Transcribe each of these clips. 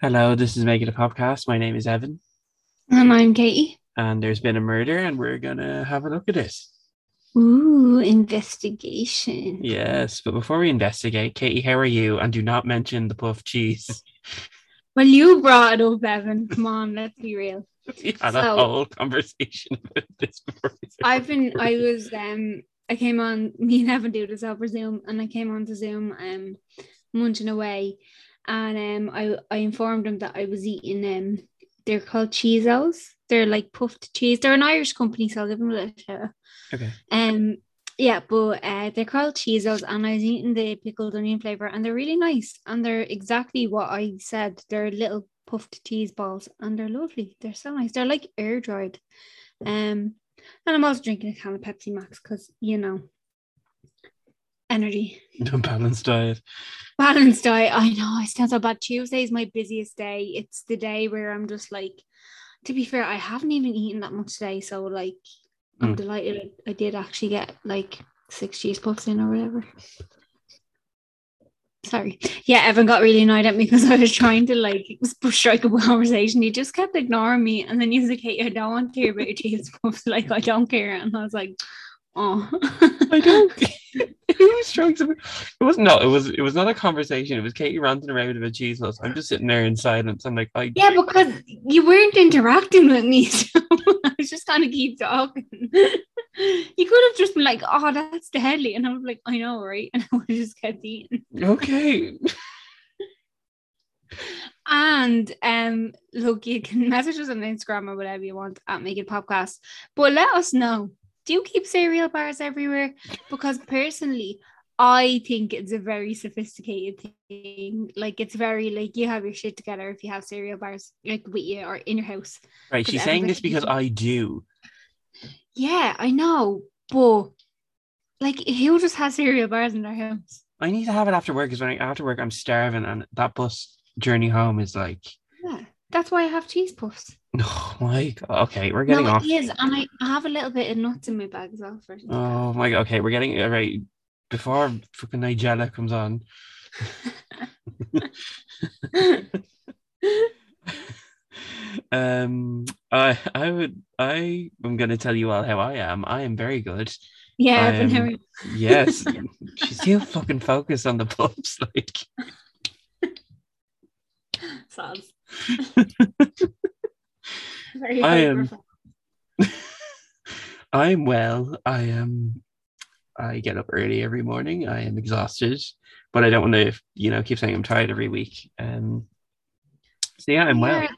Hello, this is Make It a Podcast. My name is Evan, And I'm Katie. and there's been a murder, and we're gonna have a look at it. Ooh, investigation. Yes, but before we investigate, Katie, how are you? And do not mention the puff cheese. Well, you brought it up, Evan. Come on, let's be real. we had a whole conversation about this before. I've been, I was, um, I came on, me and Evan do this over Zoom, and I came on to Zoom, um, munching away, and um, I, I informed him that I was eating, um, they're called Cheezos. They're like puffed cheese. They're an Irish company, so I'll give them a little shout. Okay. Um, yeah, but uh, they're called Cheezos, and I was eating the pickled onion flavor, and they're really nice, and they're exactly what I said. They're little puffed cheese balls, and they're lovely. They're so nice. They're like air dried. Um, and I'm also drinking a can of Pepsi Max because you know, energy, balanced diet. balanced diet. I know I sound so bad. Tuesday is my busiest day. It's the day where I'm just like. To be fair, I haven't even eaten that much today, so like I'm Mm. delighted I did actually get like six cheese puffs in or whatever. Sorry. Yeah, Evan got really annoyed at me because I was trying to like strike up a conversation. He just kept ignoring me. And then he was like, Hey, I don't want to hear about your cheese puffs. Like, I don't care. And I was like, Oh. I don't. He was trying to. It was no. It was. It was not a conversation. It was Katie ranting around about a cheese loss. I'm just sitting there in silence. I'm like, I. yeah, because you weren't interacting with me. So I was just kind of keep talking. you could have just been like, Oh, that's deadly. And I was like, I know, right? And I would just kept eating. Okay. And um, look, you can message us on Instagram or whatever you want at Make It Podcast. But let us know. Do you keep cereal bars everywhere? Because personally, I think it's a very sophisticated thing. Like it's very like you have your shit together if you have cereal bars like with you or in your house. Right. She's saying this because I do. Yeah, I know, but like who just has cereal bars in their house? I need to have it after work because when I after work I'm starving and that bus journey home is like Yeah, that's why I have cheese puffs. oh my god. Okay, we're getting no, off. it is, and I, I have a little bit of nuts in my bag as well. Oh my god. Okay, we're getting all right. Before fucking Nigella comes on. um I I would I am gonna tell you all how I am. I am very good. yeah, I but am- now Yes. She's still fucking focused on the pups, like Soz. I am- I'm well. I am. I get up early every morning. I am exhausted, but I don't want to, you know, keep saying I'm tired every week. Um. So yeah, I'm well. Yeah,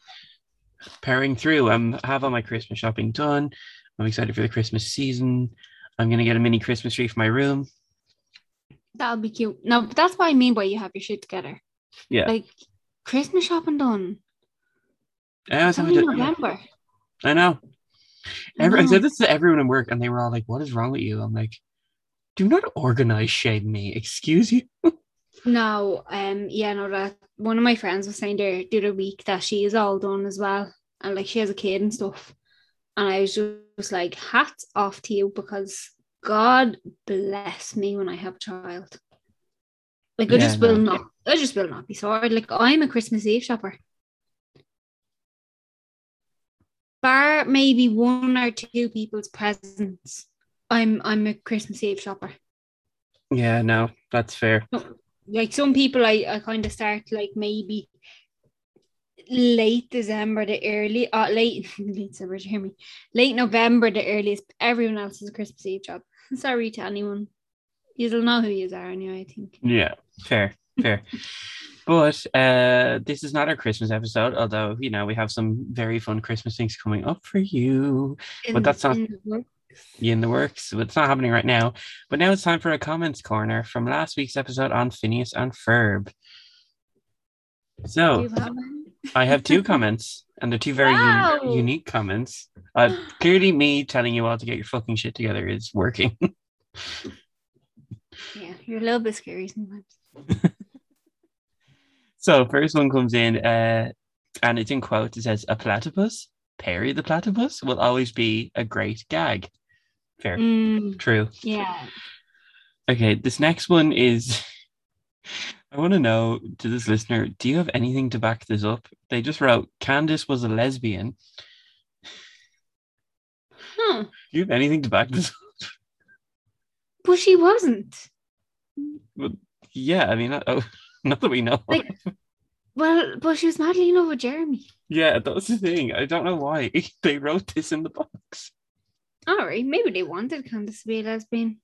Powering through. I'm have all my Christmas shopping done. I'm excited for the Christmas season. I'm gonna get a mini Christmas tree for my room. That'll be cute. No, that's what I mean by you have your shit together. Yeah. Like Christmas shopping done. I, It's only November. I know. I Every, I know. said this to everyone in work, and they were all like, "What is wrong with you?" I'm like, "Do not organize shame me. Excuse you." No, um, yeah, no, that one of my friends was saying there the other week that she is all done as well, and like she has a kid and stuff. And I was just like, hats off to you because God bless me when I have a child. Like I Yeah, just will no. not, I just will not be sorry. Like I'm a Christmas Eve shopper. Bar maybe one or two people's presents. I'm I'm a Christmas Eve shopper Yeah, no, that's fair. like some people I, I kind of start like maybe late December the early uh late late December hear me late November the earliest everyone else is a Christmas Eve job sorry to anyone you'll know who you are anyway I think Yeah, fair, fair. but uh this is not our Christmas episode, although you know we have some very fun Christmas things coming up for you But that's not- in the in the works. But it's not happening right now. But now it's time for a comments corner from last week's episode on Phineas and Ferb. So have? I have two comments, and they're two very Wow. unique comments. Uh, clearly, me telling you all to get your fucking shit together is working. yeah you're a little bit scary sometimes so first one comes in, uh, and it's in quotes. It says, "A platypus, Perry the platypus, will always be a great gag." Fair, Mm, true. yeah Okay, this next one is I want to know to this listener, do you have anything to back this up? They just wrote Candace was a lesbian. Huh. Do you have anything to back this up? But she wasn't. Yeah, I mean, uh, oh, not that we know. Like- Well, but she was madly in love with Jeremy. yeah, that's the thing. I don't know why they wrote this in the box. All right, maybe they wanted Candace to be a lesbian.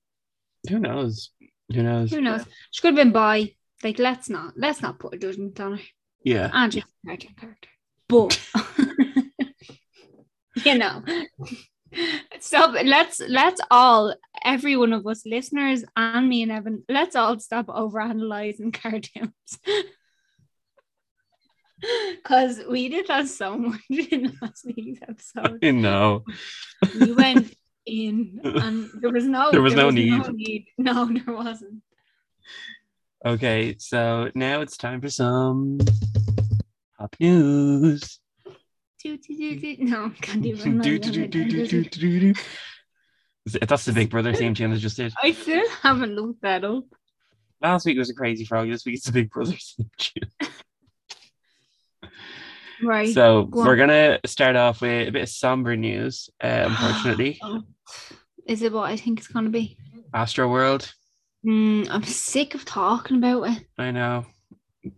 Who knows? Who knows? Who knows? She could have been bi. Like, let's not let's not put a judgment on her. Yeah. And she's a cartoon character. But you know. Stop let's let's all every one of us listeners and me and Evan, let's all stop over analyzing cartoons. Cause we did that so much in last week's episode. I know. We went in and there was no There was no need. No, there wasn't. Okay, so now it's time for some pop news. Do, do, do. No, can't do Do. That's the Big Brother theme tune I just did. I still haven't looked that up. Last week was a crazy frog. This week it's the Big Brother theme tune. Right. So go we're gonna start off with a bit of somber news. Uh, unfortunately, Oh. Is it what I think it's gonna be? Astro World. Mm, I'm sick of talking about it. I know.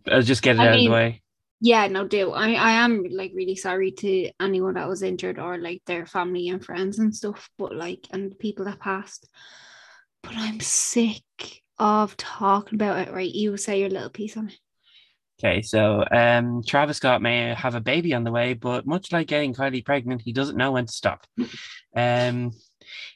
I'll just get it I out of the way. Yeah, no, do I? I am like really sorry to anyone that was injured or like their family and friends and stuff, but like and people that passed. But I'm sick of talking about it. Right, you say your little piece on it. Okay, so um, Travis Scott may have a baby on the way, but much like getting Kylie pregnant, he doesn't know when to stop. Um,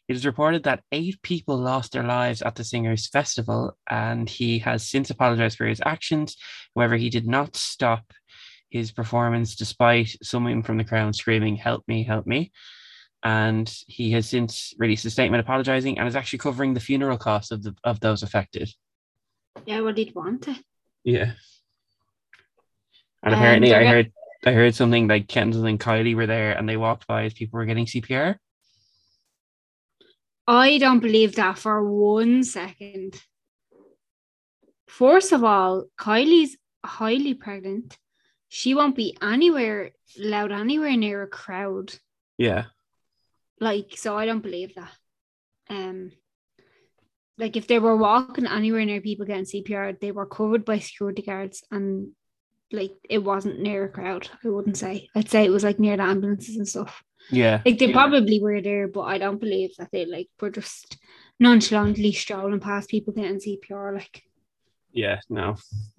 it is reported that eight people lost their lives at the singer's festival, and he has since apologized for his actions. However, he did not stop his performance despite someone from the crowd screaming, Help me, help me. And he has since released a statement apologizing and is actually covering the funeral costs of the of those affected. Yeah, well, did want it. Yeah. And Um, apparently, I heard I heard something like Kendall and Kylie were there, and they walked by as people were getting CPR. I don't believe that for one second. First of all, Kylie's highly pregnant. She won't be anywhere loud anywhere near a crowd. Yeah, Like, so I don't believe that. Um, like if they were walking anywhere near people getting CPR, they were covered by security guards, and like it wasn't near a crowd. I wouldn't say. I'd say it was like near the ambulances and stuff. yeah, Like they probably were there, but I don't believe that they like were just nonchalantly strolling past people getting CPR. Like, yeah. No,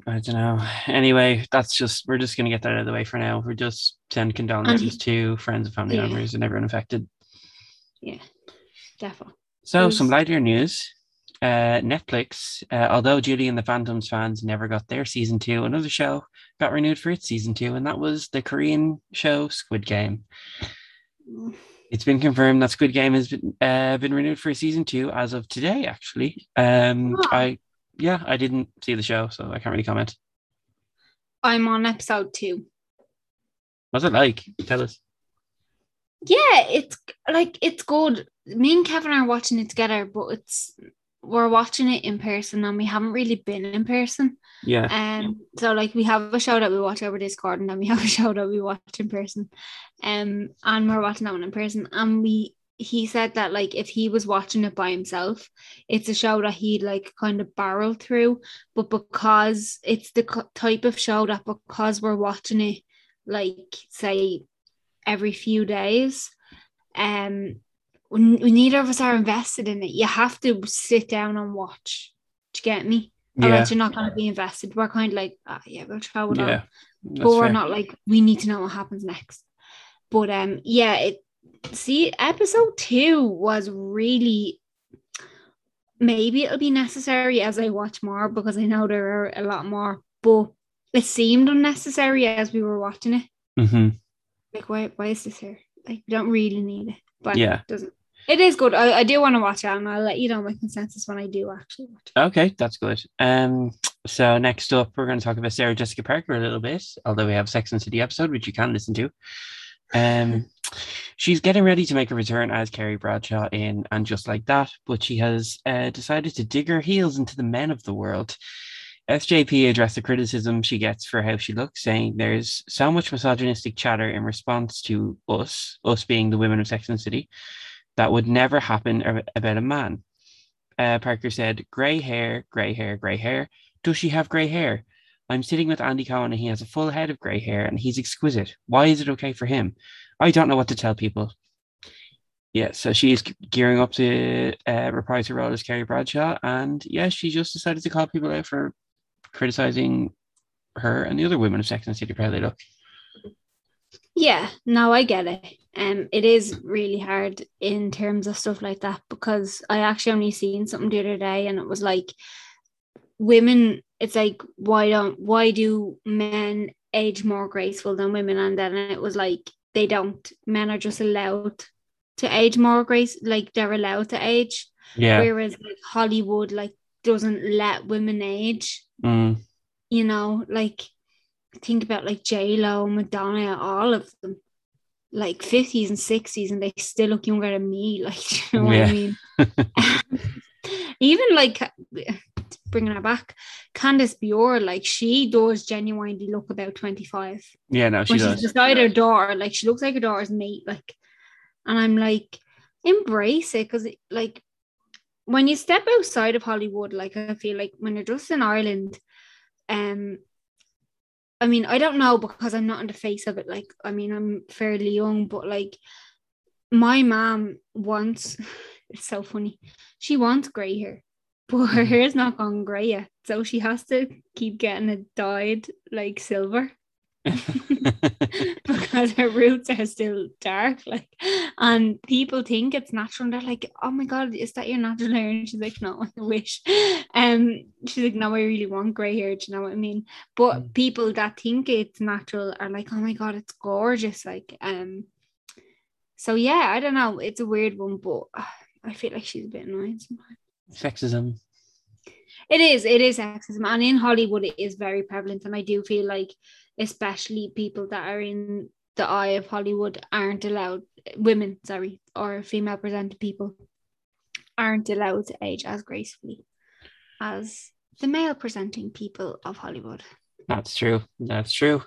I don't know. Anyway, that's just we're just gonna get that out of the way for now. We're just send condolences to friends and family Yeah. members and everyone affected. yeah, definitely. So, Yes. some lighter news. Uh, Netflix, uh, although Julie and the Phantoms fans never got their season two, another show got renewed for its season two, and that was the Korean show Squid Game. It's been confirmed that Squid Game has been uh, been renewed for season two as of today. Actually, um, Ah. I yeah, I didn't see the show, so I can't really comment. I'm on episode two. What's it like? Tell us. Yeah, it's like it's good. Me and Kevin are watching it together, but it's we're watching it in person and we haven't really been in person. Yeah, Um, so like we have a show that we watch over Discord and then we have a show that we watch in person. Um, and we're watching that one in person. And we he said that like if he was watching it by himself, it's a show that he'd like kind of barrel through. But because it's the type of show that because we're watching it like say every few days, um neither of us are invested in it, you have to sit down and watch. Do you get me? or yeah, else you're not going to be invested. We're kind of like, ah, yeah, we'll throw it yeah. on, but we're fair. not like we need to know what happens next. But um, yeah, it. See, episode two was really. Maybe it'll be necessary as I watch more because I know there are a lot more, but it seemed unnecessary as we were watching it. Mhm. Like, why? Why is this here? Like, we don't really need it, but Yeah. it doesn't. It is good. I, I do want to watch it, and I'll let you know my consensus when I do actually watch it. Okay, that's good. Um, so next up, we're going to talk about Sarah Jessica Parker a little bit, although we have Sex and City episode, which you can listen to. Um, she's getting ready to make a return as Carrie Bradshaw in And Just Like That, but she has uh, decided to dig her heels into the men of the world. SJP addressed the criticism she gets for how she looks, saying there's so much misogynistic chatter in response to us, us being the women of Sex and City, that would never happen about a man. Uh, Parker said, Grey hair, grey hair, grey hair. Does she have grey hair? I'm sitting with Andy Cohen and he has a full head of grey hair and he's exquisite. Why is it okay for him? I don't know what to tell people. Yeah, so she's gearing up to uh, reprise her role as Carrie Bradshaw. And yeah, she just decided to call people out for criticizing her and the other women of Sex and City they look. Yeah, no, I get it. Um, it is really hard in terms of stuff like that because I actually only seen something the other day and it was like women it's like why don't why do men age more graceful than women? And then it was like they don't men are just allowed to age more grace like they're allowed to age. Yeah. Whereas like hollywood like doesn't let women age. Mm. you know like think about like j-lo madonna all of them. Like 50s and 60s and they still look younger than me. Like you know yeah. what i mean? Even like bringing her back candice Bure, like she does genuinely look about 25 yeah no she when does she's beside her daughter like she looks like her daughter's mate like and i'm like embrace it because like when you step outside of hollywood like i feel like when you're just in ireland um I mean, I don't know because I'm not in the face of it. Like, I mean, I'm fairly young, but like, my mom wants. It's so funny. She wants grey hair, but her hair's not gone grey yet, so she has to keep getting it dyed like silver. because her roots are still dark, like, and people think it's natural, and they're like, "Oh my god, is that your natural hair?" And she's like, "No, I wish." Um, she's like, "No, I really want grey hair." Do you know what I mean? But mm. people that think it's natural are like, "Oh my god, it's gorgeous!" Like, um, so yeah, I don't know. It's a weird one, but uh, I feel like she's a bit annoying sometimes. Sexism. It is. It is sexism, and in Hollywood, it is very prevalent. And I do feel like especially people that are in the eye of Hollywood aren't allowed women, sorry, or female presented people aren't allowed to age as gracefully as the male presenting people of Hollywood. That's true. That's true.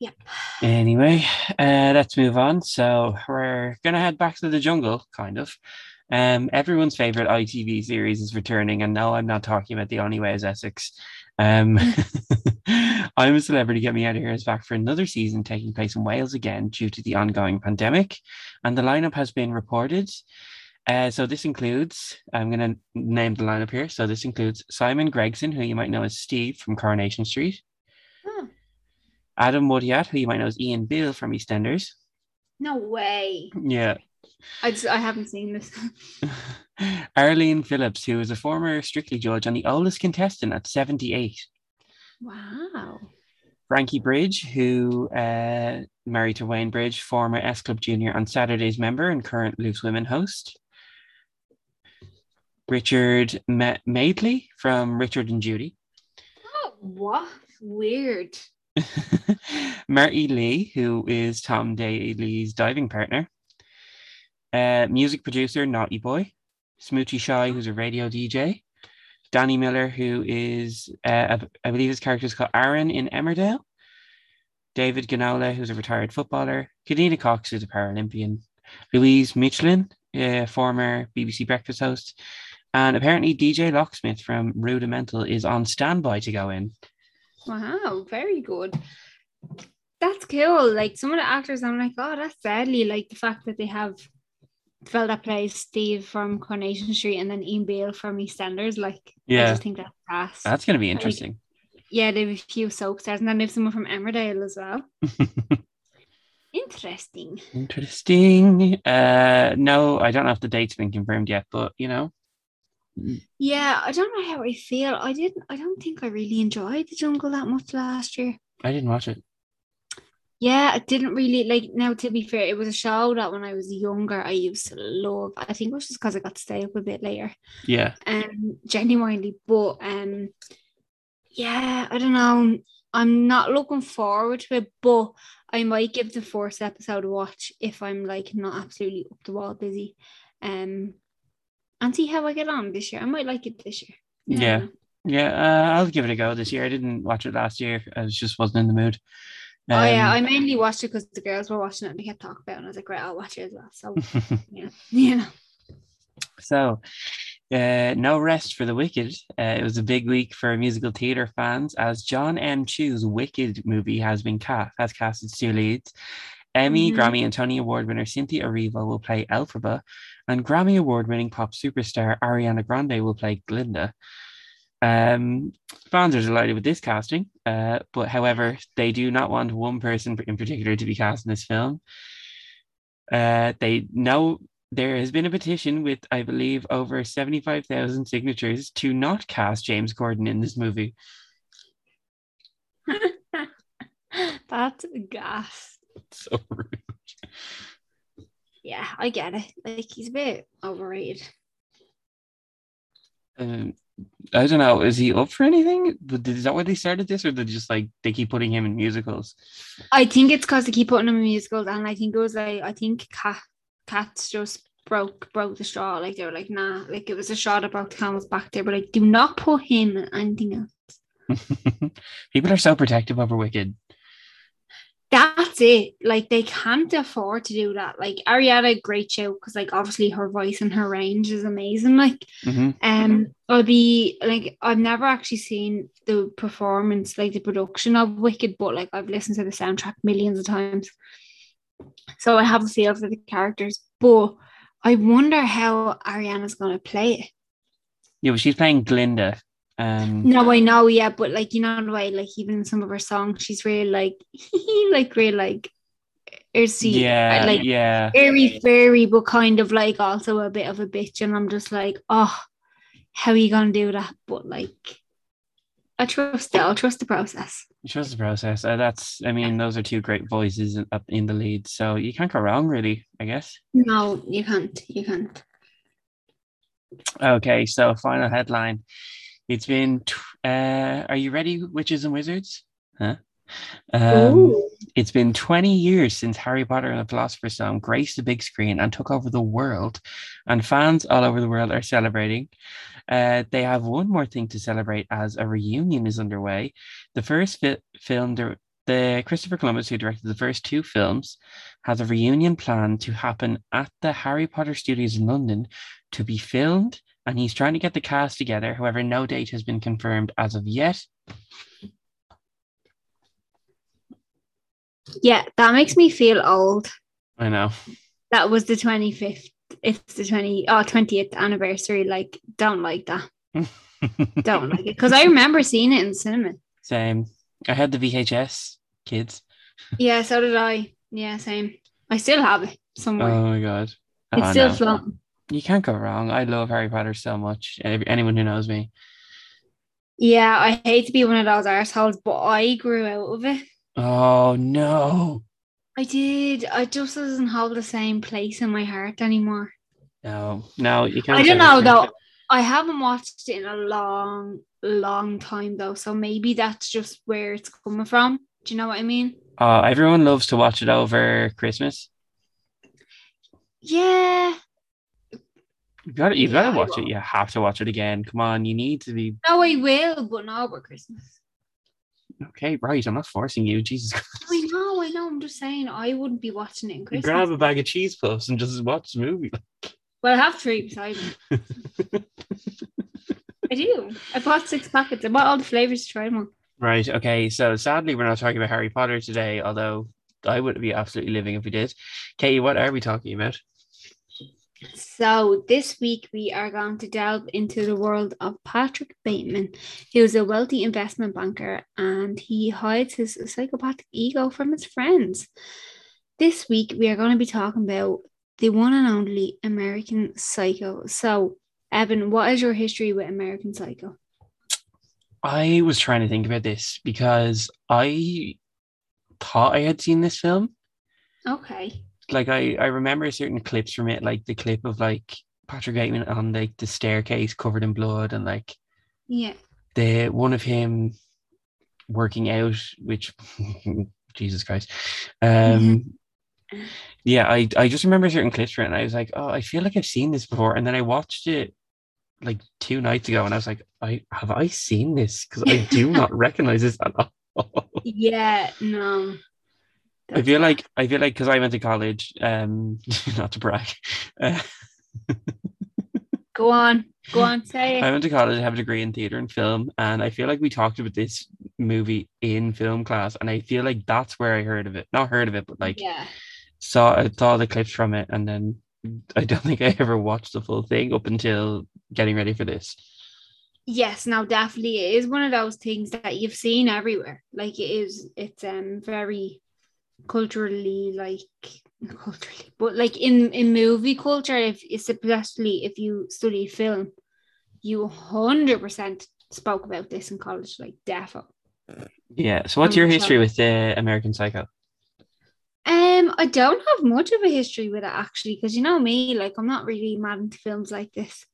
Yep. Anyway, uh, let's move on. So we're gonna head back to the jungle, kind of. Um, everyone's favorite ITV series is returning, and no, I'm not talking about the only way is Essex. Um, I'm a Celebrity Get Me Out of Here is back for another season taking place in Wales again due to the ongoing pandemic. And the lineup has been reported. Uh, so this includes, I'm going to name the lineup here. So this includes Simon Gregson, who you might know as Steve from Coronation Street. Oh. Adam Woodyatt, who you might know as Ian Beale from EastEnders. No way. Yeah. I just, I haven't seen this. Arlene Phillips, who is a former Strictly judge and the oldest contestant at 78. Wow. Frankie Bridge, who uh, married to Wayne Bridge, former S Club Junior and Saturdays member and current Loose Women host. Richard Ma- Madeley from Richard and Judy. Oh, what? Weird. Matty Lee, who is Tom Daley's diving partner. Uh, music producer Naughty Boy, Snoochie Shy, who's a radio DJ, Danny Miller, who is, uh, I believe his character is called Aaron in Emmerdale, David Ginola, who's a retired footballer, Kadeena Cox, who's a Paralympian, Louise Minchin, a former BBC breakfast host, and apparently DJ Locksmith from Rudimental is on standby to go in. Wow, very good. That's cool. Like some of the actors, I'm like, oh, that's sadly like the fact that they have felt that plays Steve from Coronation Street and then Ian Beale from EastEnders. Like, yeah, I just think that's fast. That's going to be interesting. Like, yeah, they have a few soap stars, and then they have someone from Emmerdale as well. Interesting. Interesting. Uh, no, I don't know if the date's been confirmed yet, but you know. Yeah, I don't know how I feel. I didn't. I don't think I really enjoyed the jungle that much last year. I didn't watch it yeah, I didn't really like. Now, to be fair, it was a show that when I was younger, I used to love. I think it was just because I got to stay up a bit later. Yeah. Um, genuinely, but um, yeah, I don't know. I'm not looking forward to it, but I might give the first episode a watch if I'm like not absolutely up the wall busy. Um, and see how I get on this year. I might like it this year. Yeah. Yeah, uh, I'll give it a go this year. I didn't watch it last year. I just wasn't in the mood. Oh yeah, Um, I mainly watched it because the girls were watching it and they kept talking about it, and I was like, right, I'll watch it as well. So yeah, yeah. So, uh, no rest for the Wicked. Uh, it was a big week for musical theatre fans as John M. Chu's Wicked movie has been cast, has cast its two leads. Emmy, Mhm. Grammy, and Tony Award winner Cynthia Erivo will play Elphaba, and Grammy Award winning pop superstar Ariana Grande will play Glinda. Um, fans are delighted with this casting, uh, but however, they do not want one person in particular to be cast in this film. Uh, they know there has been a petition with, I believe, over 75,000 signatures to not cast James Corden in this movie. That's gas. So rude. Yeah, I get it. Like he's a bit overrated. Um, I don't know. Is he up for anything? Is that why they started this, or they just like they keep putting him in musicals? I think it's because they keep putting him in musicals, and I think it was like I think Cat Cats just broke broke the straw. Like they were like, nah, like it was a straw that broke the camel's back there. But like, do not put him in anything else. People are so protective over Wicked. That's it. Like they can't afford to do that. Like Ariana, great show because like obviously her voice and her range is amazing. Like Mhm. um, I'll be like I've never actually seen the performance, like the production of Wicked, but like I've listened to the soundtrack millions of times. So I have a feel for the characters, but I wonder how Ariana's gonna play it. Yeah, but she's playing Glinda. Um, No, I know, yeah, but like you know the way, like even in some of her songs, she's really like like real like ersy, yeah, like yeah. airy fairy, but kind of like also a bit of a bitch. And I'm just like, oh, how are you gonna do that? But like, I trust it. I'll trust the process. Trust the process. Uh, that's, I mean, those are two great voices up in the lead, so you can't go wrong, really. I guess. No, you can't. You can't. Okay, so final headline. It's been. Uh, are you ready, witches and wizards? Huh? Um, it's been 20 years since Harry Potter and the Philosopher's Stone graced the big screen and took over the world, and fans all over the world are celebrating. Uh, they have one more thing to celebrate as a reunion is underway. The first fi- film, dir- the Christopher Columbus, who directed the first two films, has a reunion planned to happen at the Harry Potter Studios in London to be filmed, and he's trying to get the cast together. However, no date has been confirmed as of yet. Yeah, that makes me feel old. I know. That was the 25th. It's the 20 oh 20th anniversary. Like, don't like that. Don't like it. Because I remember seeing it in cinema. Same. I had the VHS kids. Yeah, so did I. Yeah, same. I still have it somewhere. Oh my god. it's Oh, still no. floating. You can't go wrong. I love Harry Potter so much. Anyone who knows me. Yeah, I hate to be one of those arseholes, but I grew out of it. Oh no. I did. I just doesn't hold the same place in my heart anymore. No. No, you can't. I don't know though. I haven't watched it in a long, long time though. So maybe that's just where it's coming from. Do you know what I mean? Uh, everyone loves to watch it over Christmas. Yeah. You gotta, you gotta I watch it. You have to watch it again. Come on, you need to be No, I will, but not over Christmas. okay. Right, I'm not forcing you. Jesus, I know, I know. I'm just saying I wouldn't be watching it in Christmas. grab a bag of cheese puffs and just watch the movie. Well, I have three beside me. I do. I bought six packets. I bought all the flavors to try them on. Right. Okay. So sadly, we're not talking about Harry Potter today, although I would be absolutely living if we did. Katie, what are we talking about? So this week we are going to delve into the world of Patrick Bateman, who's a wealthy investment banker and he hides his psychopathic ego from his friends. This week we are going to be talking about the one and only American Psycho. So, Evan, what is your history with American Psycho? I was trying to think about this because I thought I had seen this film. Okay. Like I, I remember certain clips from it, like the clip of like Patrick Bateman on like the staircase covered in blood, and like Yeah. the one of him working out, which Jesus Christ. Um yeah, I I just remember certain clips from it and I was like, oh, I feel like I've seen this before. And then I watched it like two nights ago, and I was like, I have I seen this because I do not recognize this at all. Yeah, no. I feel like I feel like because I went to college, um, not to brag. Uh, Go on, go on, say I went to college, I have a degree in theater and film, and I feel like we talked about this movie in film class, and I feel like that's where I heard of it. Not heard of it, but like yeah, saw I saw the clips from it, and then I don't think I ever watched the full thing up until getting ready for this. yes, now definitely it is one of those things that you've seen everywhere. Like it is, it's um very culturally like culturally, but like in in movie culture, if especially if you study film, you hundred percent spoke about this in college, like defo. Yeah. So, what's your history with the American Psycho? Um, I don't have much of a history with it actually, because you know me, like I'm not really mad into films like this.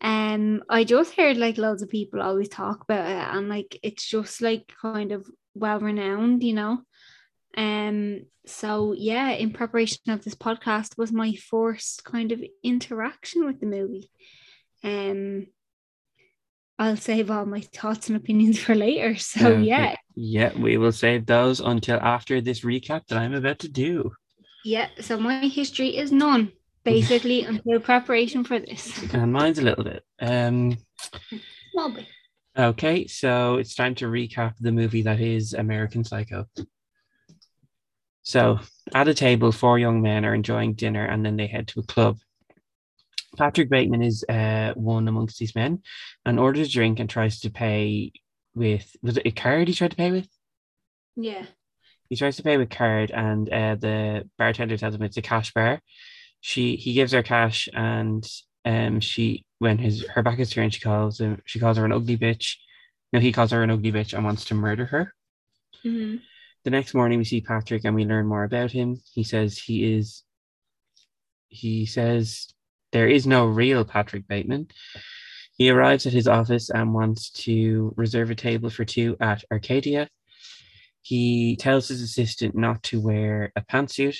Um, I just heard like loads of people always talk about it, and like it's just like kind of well renowned, you know. Um, so yeah, in preparation of this podcast was my first kind of interaction with the movie. Um, I'll save all my thoughts and opinions for later. So yeah, Yeah, we will save those until after this recap that I'm about to do. Yeah, so my history is none, basically, until preparation for this. And mine's a little bit. Um, okay, so it's time to recap the movie that is American Psycho. So, at a table, four young men are enjoying dinner and then they head to a club. Patrick Bateman is uh, one amongst these men and orders a drink and tries to pay with, was it a card he tried to pay with? Yeah. he tries to pay with card and uh, the bartender tells him it's a cash bar she he gives her cash and um she when his her back is turned she calls him she calls her an ugly bitch no he calls her an ugly bitch and wants to murder her hmm the next morning we see patrick and we learn more about him he says he is he says there is no real patrick bateman he arrives at his office and wants to reserve a table for two at arcadia he tells his assistant not to wear a pantsuit.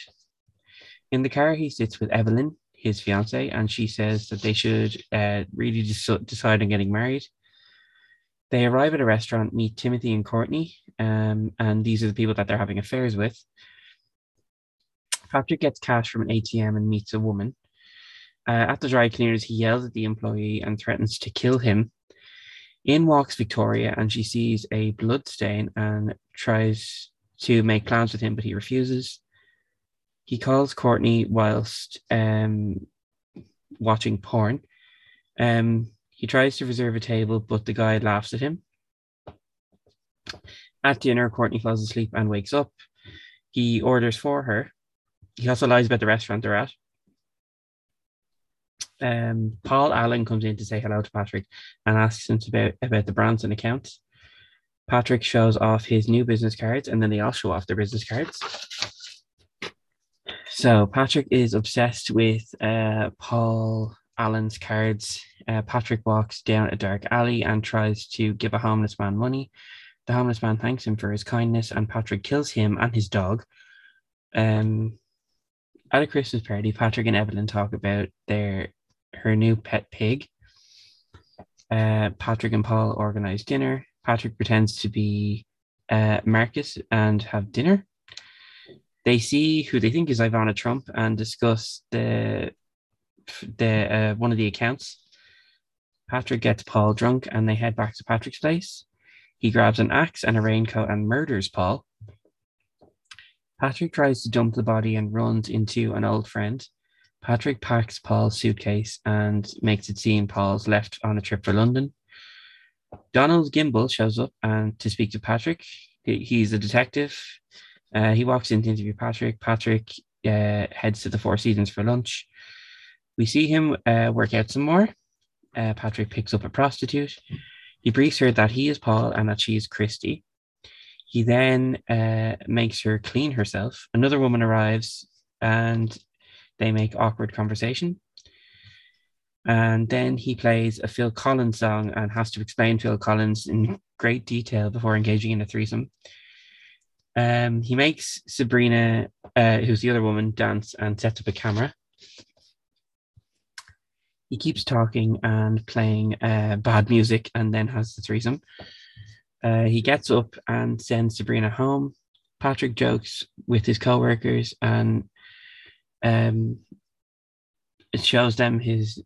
In the car, he sits with Evelyn, his fiance, and she says that they should uh, really des- decide on getting married. They arrive at a restaurant, meet Timothy and Courtney, um, and these are the people that they're having affairs with. Patrick gets cash from an ATM and meets a woman. Uh, at the dry cleaners, he yells at the employee and threatens to kill him. In walks Victoria, and she sees a blood stain and tries to make plans with him, but he refuses. He calls Courtney whilst um, watching porn. Um, he tries to reserve a table, but the guy laughs at him. At dinner, Courtney falls asleep and wakes up. He orders for her. He also lies about the restaurant they're at. Um, Paul Allen comes in to say hello to Patrick and asks him about, about the Branson account. Patrick shows off his new business cards and then they all show off their business cards. So Patrick is obsessed with uh, Paul Allen's cards. Uh, Patrick walks down a dark alley and tries to give a homeless man money. The homeless man thanks him for his kindness and Patrick kills him and his dog. Um, at a Christmas party, Patrick and Evelyn talk about their her new pet pig. Uh, Patrick and Paul organize dinner. Patrick pretends to be uh, Marcus and have dinner. They see who they think is Ivana Trump and discuss the the uh, one of the accounts. Patrick gets Paul drunk and they head back to Patrick's place. He grabs an axe and a raincoat and murders Paul. Patrick tries to dump the body and runs into an old friend. Patrick packs Paul's suitcase and makes it seem Paul's left on a trip for London. Donald Kimball shows up and to speak to Patrick. He's a detective. Uh, he walks in to interview Patrick. Patrick uh, heads to the Four Seasons for lunch. We see him uh, work out some more. Uh, Patrick picks up a prostitute. He briefs her that he is Paul and that she is Christie. He then uh, makes her clean herself. Another woman arrives and they make awkward conversation. And then he plays a Phil Collins song and has to explain Phil Collins in great detail before engaging in a threesome. Um, he makes Sabrina, uh, who's the other woman, dance and sets up a camera. He keeps talking and playing uh, bad music and then has the threesome. Uh, he gets up and sends Sabrina home. Patrick jokes with his co-workers and um, it shows them his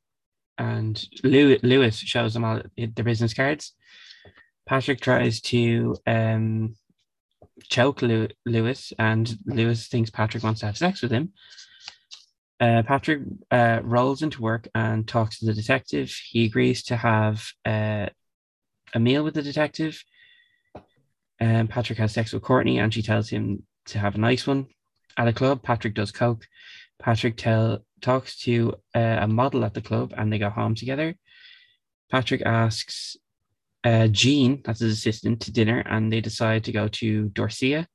and Lewis shows them all their business cards. Patrick tries to um, choke Lewis, and Lewis thinks Patrick wants to have sex with him. Uh, Patrick uh, rolls into work and talks to the detective. He agrees to have uh, a meal with the detective. Um, Patrick has sex with Courtney, and she tells him to have a nice one. At a club, Patrick does coke. Patrick tell talks to uh, a model at the club, and they go home together. Patrick asks uh, Jean, that's his assistant, to dinner, and they decide to go to Dorsia.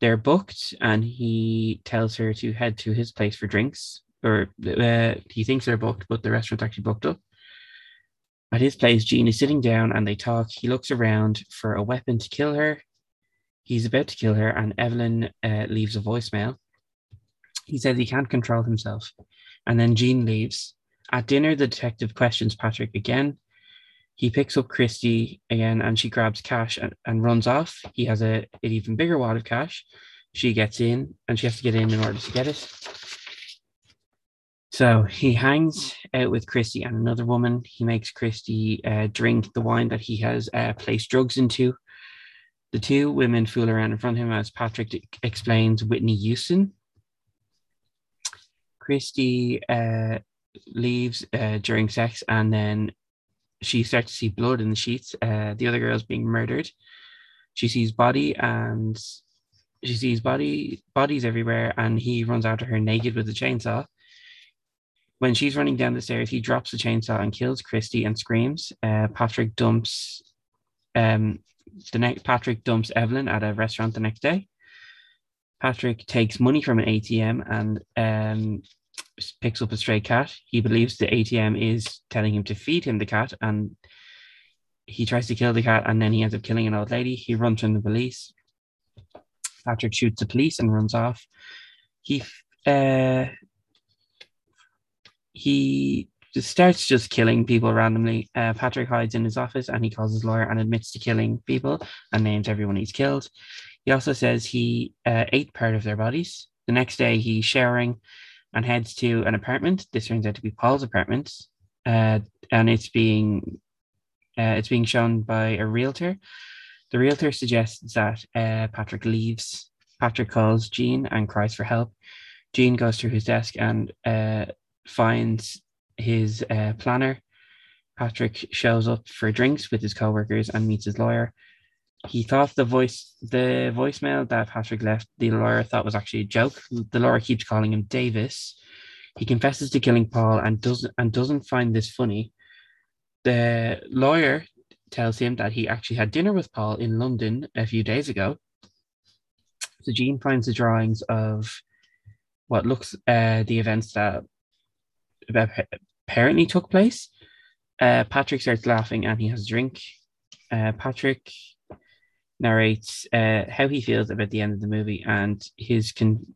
They're booked, and he tells her to head to his place for drinks. Or uh, he thinks they're booked, but the restaurant's actually booked up. At his place, Jean is sitting down and they talk. He looks around for a weapon to kill her. He's about to kill her, and Evelyn uh, leaves a voicemail. He says he can't control himself. And then Jean leaves. At dinner, the detective questions Patrick again. He picks up Christie again and she grabs cash and, and runs off. He has a, an even bigger wad of cash. She gets in and she has to get in in order to get it. So he hangs out with Christie and another woman. He makes Christie uh, drink the wine that he has uh, placed drugs into. The two women fool around in front of him as Patrick explains Whitney Houston. Christie uh, leaves uh, during sex and then she starts to see blood in the sheets. Uh, the other girl's being murdered. She sees body and she sees body bodies everywhere, and he runs after her naked with a chainsaw. When she's running down the stairs, he drops the chainsaw and kills Christie and screams. Uh, Patrick dumps um, the next Patrick dumps Evelyn at a restaurant the next day. Patrick takes money from an ATM and um, picks up a stray cat. He believes the ATM is telling him to feed him the cat, and he tries to kill the cat, and then he ends up killing an old lady. He runs from the police. Patrick shoots the police and runs off. He uh, he starts just killing people randomly. Uh, Patrick hides in his office and he calls his lawyer and admits to killing people and names everyone he's killed. He also says he uh, ate part of their bodies. The next day, he's showering and heads to an apartment. This turns out to be Paul's apartment, uh, and it's being uh, it's being shown by a realtor. The realtor suggests that uh, Patrick leaves. Patrick calls Jean and cries for help. Jean goes to his desk and uh, finds his uh, planner. Patrick shows up for drinks with his co-workers and meets his lawyer. He thought the voice, the voicemail that Patrick left, the lawyer thought was actually a joke. The lawyer keeps calling him Davis. He confesses to killing Paul and doesn't and doesn't find this funny. The lawyer tells him that he actually had dinner with Paul in London a few days ago. So Jean finds the drawings of what looks uh, the events that apparently took place. Uh, Patrick starts laughing and he has a drink. Uh, Patrick narrates uh, how he feels about the end of the movie and his con-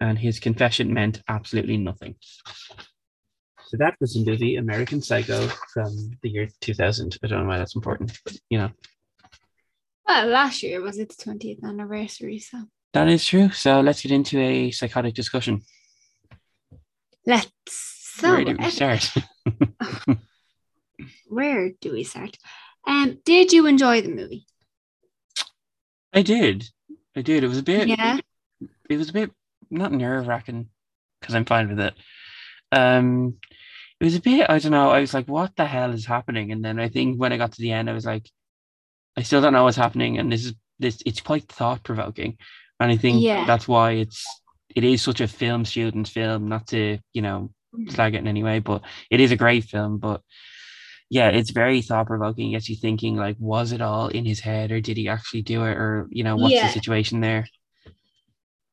and his confession meant absolutely nothing. So that was the movie American Psycho from the year 2000. I don't know why that's important, but you know. Well, last year was its 20th anniversary, so. That is true. So let's get into a psychotic discussion. Let's. So, Where do we start? Where do we start? Um, did you enjoy the movie? I did. I did. It was a bit. Yeah. It was a bit not nerve wracking because I'm fine with it. Um, it was a bit. I don't know. I was like, "What the hell is happening?" And then I think when I got to the end, I was like, "I still don't know what's happening." And this is this. It's quite thought provoking, and I think Yeah. that's why it's it is such a film student's film. Not to you know slag it in any way, but it is a great film. But yeah, it's very thought provoking. Gets you thinking like, was it all in his head, or did he actually do it, or you know, what's Yeah. the situation there?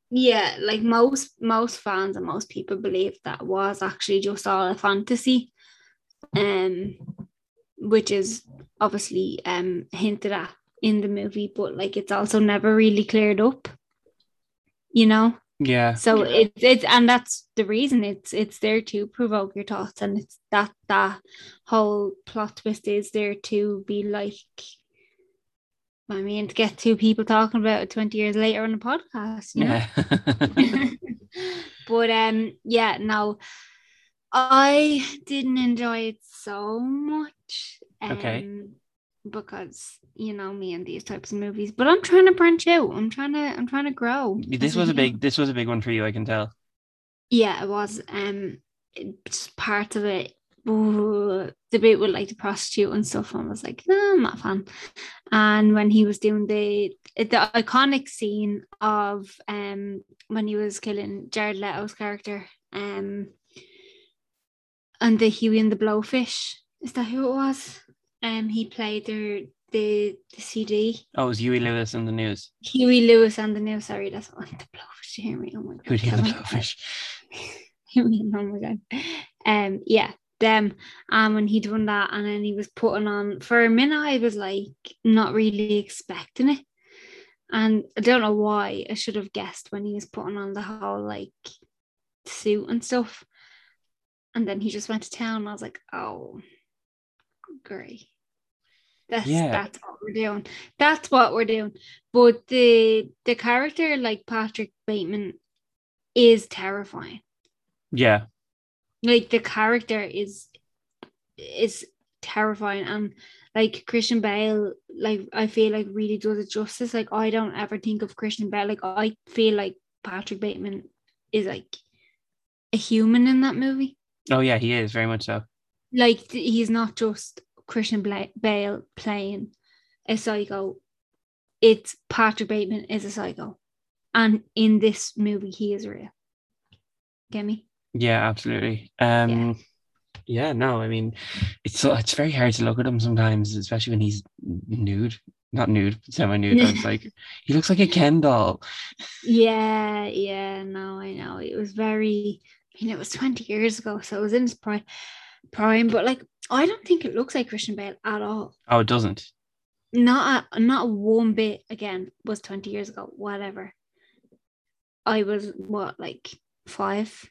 Yeah, like most most fans and most people believe that was actually just all a fantasy, um, which is obviously um hinted at in the movie, but like it's also never really cleared up. You know, Yeah. So it's it's and that's the reason it's it's there to provoke your thoughts and it's that that whole plot twist is there to be like I mean to get two people talking about it 20 years later on a podcast, you know? Yeah. but um yeah, no I didn't enjoy it so much. Um, Okay. Because you know me and these types of movies, but I'm trying to branch out. I'm trying to I'm trying to grow. this was a big this was a big one for you, I can tell. Yeah, it was. Um, part of it. ooh, the bit with like the prostitute and stuff, and I was like, no, I'm not a fan. And when he was doing the the iconic scene of um when he was killing Jared Leto's character, um, and the Huey and the Blowfish, is that who it was? Um, he played their the the CD. Oh, it was Huey Lewis in the news. Huey Lewis and the News. Sorry, that's what the Blowfish. You hear me? Oh my god. Huey and the. Blowfish. oh my god. Um, yeah, them. Um, when he'd done that, and then he was putting on for a minute. I was like not really expecting it, and I don't know why. I should have guessed when he was putting on the whole like suit and stuff, and then he just went to town. And I was like, oh, great. That's Yeah. that's what we're doing. That's what we're doing. But the the character like Patrick Bateman is terrifying Yeah. like the character is is terrifying and like Christian Bale like I feel like really does it justice like I don't ever think of Christian Bale like I feel like Patrick Bateman is like a human in that movie Oh yeah, he is very much so. like he's not just Christian Bale playing a psycho it's Patrick Bateman is a psycho and in this movie he is real get me Yeah, absolutely. Um yeah, no, I mean it's so it's very hard to look at him sometimes, especially when he's nude. Not nude, semi nude. I was like, he looks like a Ken doll. Yeah, yeah, no, I know. It was very, I mean, it was 20 years ago, so it was in its prime, prime, but like, I don't think it looks like Christian Bale at all. Oh, it doesn't. Not a, not one bit, again, was 20 years ago, whatever. I was, what, like five?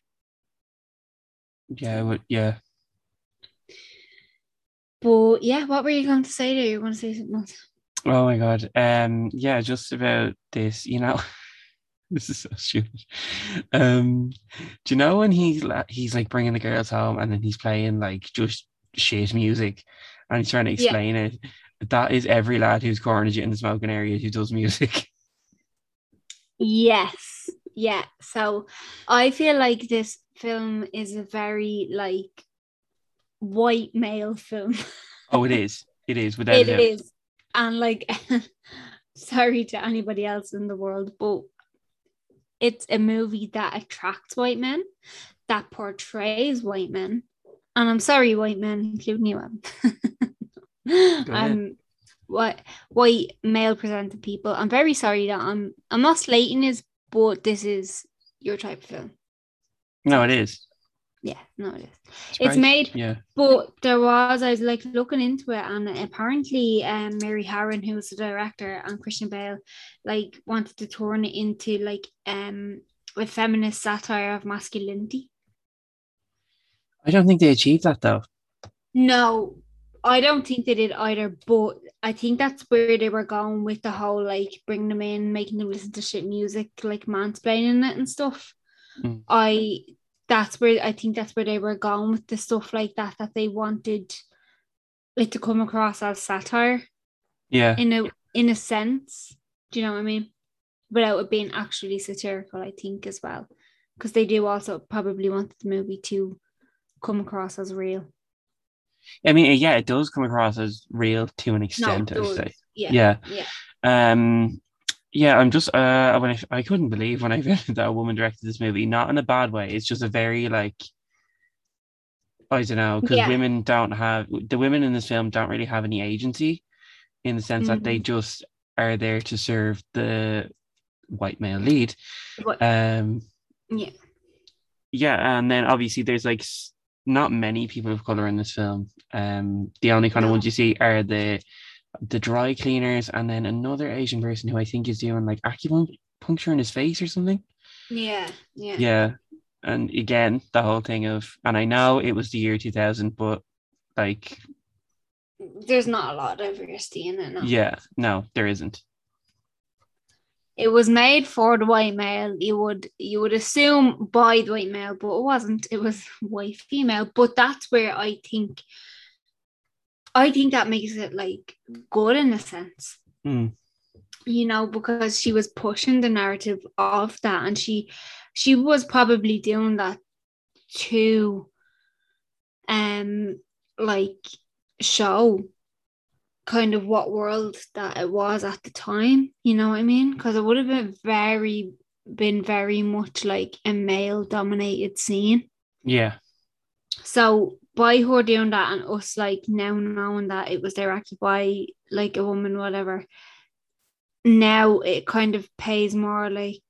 Yeah, would yeah. But yeah, what were you going to say there? You want to say something else? Oh my god. Um yeah, just about this, you know. this is so stupid. Um do you know when he's la- he's like bringing the girls home and then he's playing like just shit music and he's trying to Yeah. explain it? That is every lad who's cornered you in the smoking area who does music. Yes, yeah. So I feel like this film is a very like white male film. Oh, it is. It is without It is. And like, sorry to anybody else in the world, but it's a movie that attracts white men, that portrays white men. And I'm sorry, white men, including you. Um, what white male presented people. I'm very sorry that I'm I'm not slating this, but this is your type of film. No, it is. Yeah, no, it is. It's great. made Yeah. but there was, I was like looking into it, and apparently, um, Mary Harron, who was the director, and Christian Bale, like wanted to turn it into like um a feminist satire of masculinity. I don't think they achieved that though. No, I don't think they did either. But I think that's where they were going with the whole like bring them in, making them listen to shit music, like mansplaining it and stuff. Mm. I that's where I think that's where they were going with the stuff like that that they wanted it to come across as satire Yeah. in a in a sense. Do you know what I mean? Without it being actually satirical, I think as well, because they do also probably want the movie to come across as real. I mean, yeah, it does come across as real to an extent, it I'd say. Yeah, Yeah. yeah. Um, yeah, I'm just uh, when I, I couldn't believe when I read that a woman directed this movie, not in a bad way. It's just a very like, I don't know, because Yeah. women don't have the women in this film don't really have any agency, in the sense that they Mm-hmm. just are there to serve the white male lead. But- Um, Yeah. yeah, and then obviously there's like not many people of color in this film. Um, the only kind of ones you see are the the dry cleaners, and then another Asian person who I think is doing like acupuncture in his face or something. Yeah, yeah. Yeah. And again, the whole thing of, and I know it was the year 2000, but like, There's not a lot of diversity in it now. yeah, no, there isn't. It was made for the white male. You would you would assume by the white male, but it wasn't. It was white female. But that's where I think I think that makes it like good in a sense. Hmm. You know, because she was pushing the narrative of that and she she was probably doing that to um like show kind of what world that it was at the time you know what i mean because it would have been very been very much like a male dominated scene Yeah. so by her doing that and us like now knowing that it was directed by like a woman whatever now it kind of pays more like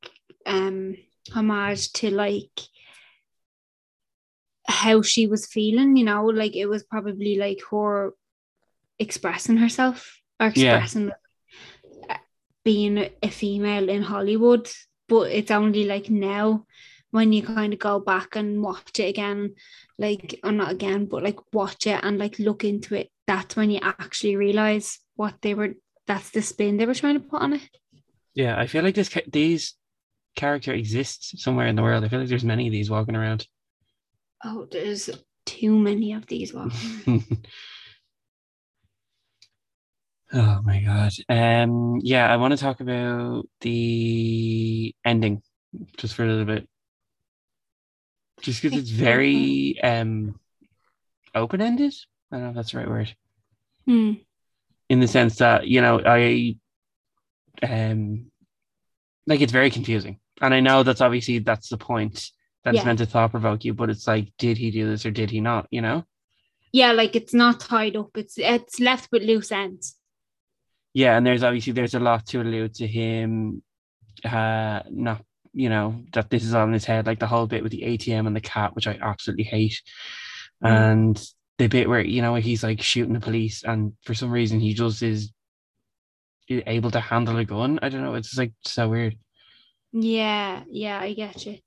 um homage to like how she was feeling you know? Like it was probably like her expressing herself or expressing uh, being a female in Hollywood but it's only like now when you kind of go back and watch it again like or not again but like watch it and like look into it that's when you actually realize what they were that's the spin they were trying to put on it Yeah. I feel like this, these character exists somewhere in the world. I feel like there's many of these walking around. oh there's too many of these walking oh my God. Um, yeah, I want to talk about the ending just for a little bit. Just because it's very um open ended. I don't know if that's the right word. Hmm. in the sense that you know I um like it's very confusing and I know that's obviously that's the point that's Yeah. meant to thought provoke you but it's like did he do this or did he not you know yeah like it's not tied up it's it's left with loose ends yeah and there's obviously there's a lot to allude to him uh not you know that this is on his head like the whole bit with the ATM and the cat which I absolutely hate Mm. and the bit where you know he's like shooting the police and for some reason he just is able to handle a gun I don't know it's just like so weird Yeah, yeah, I get you.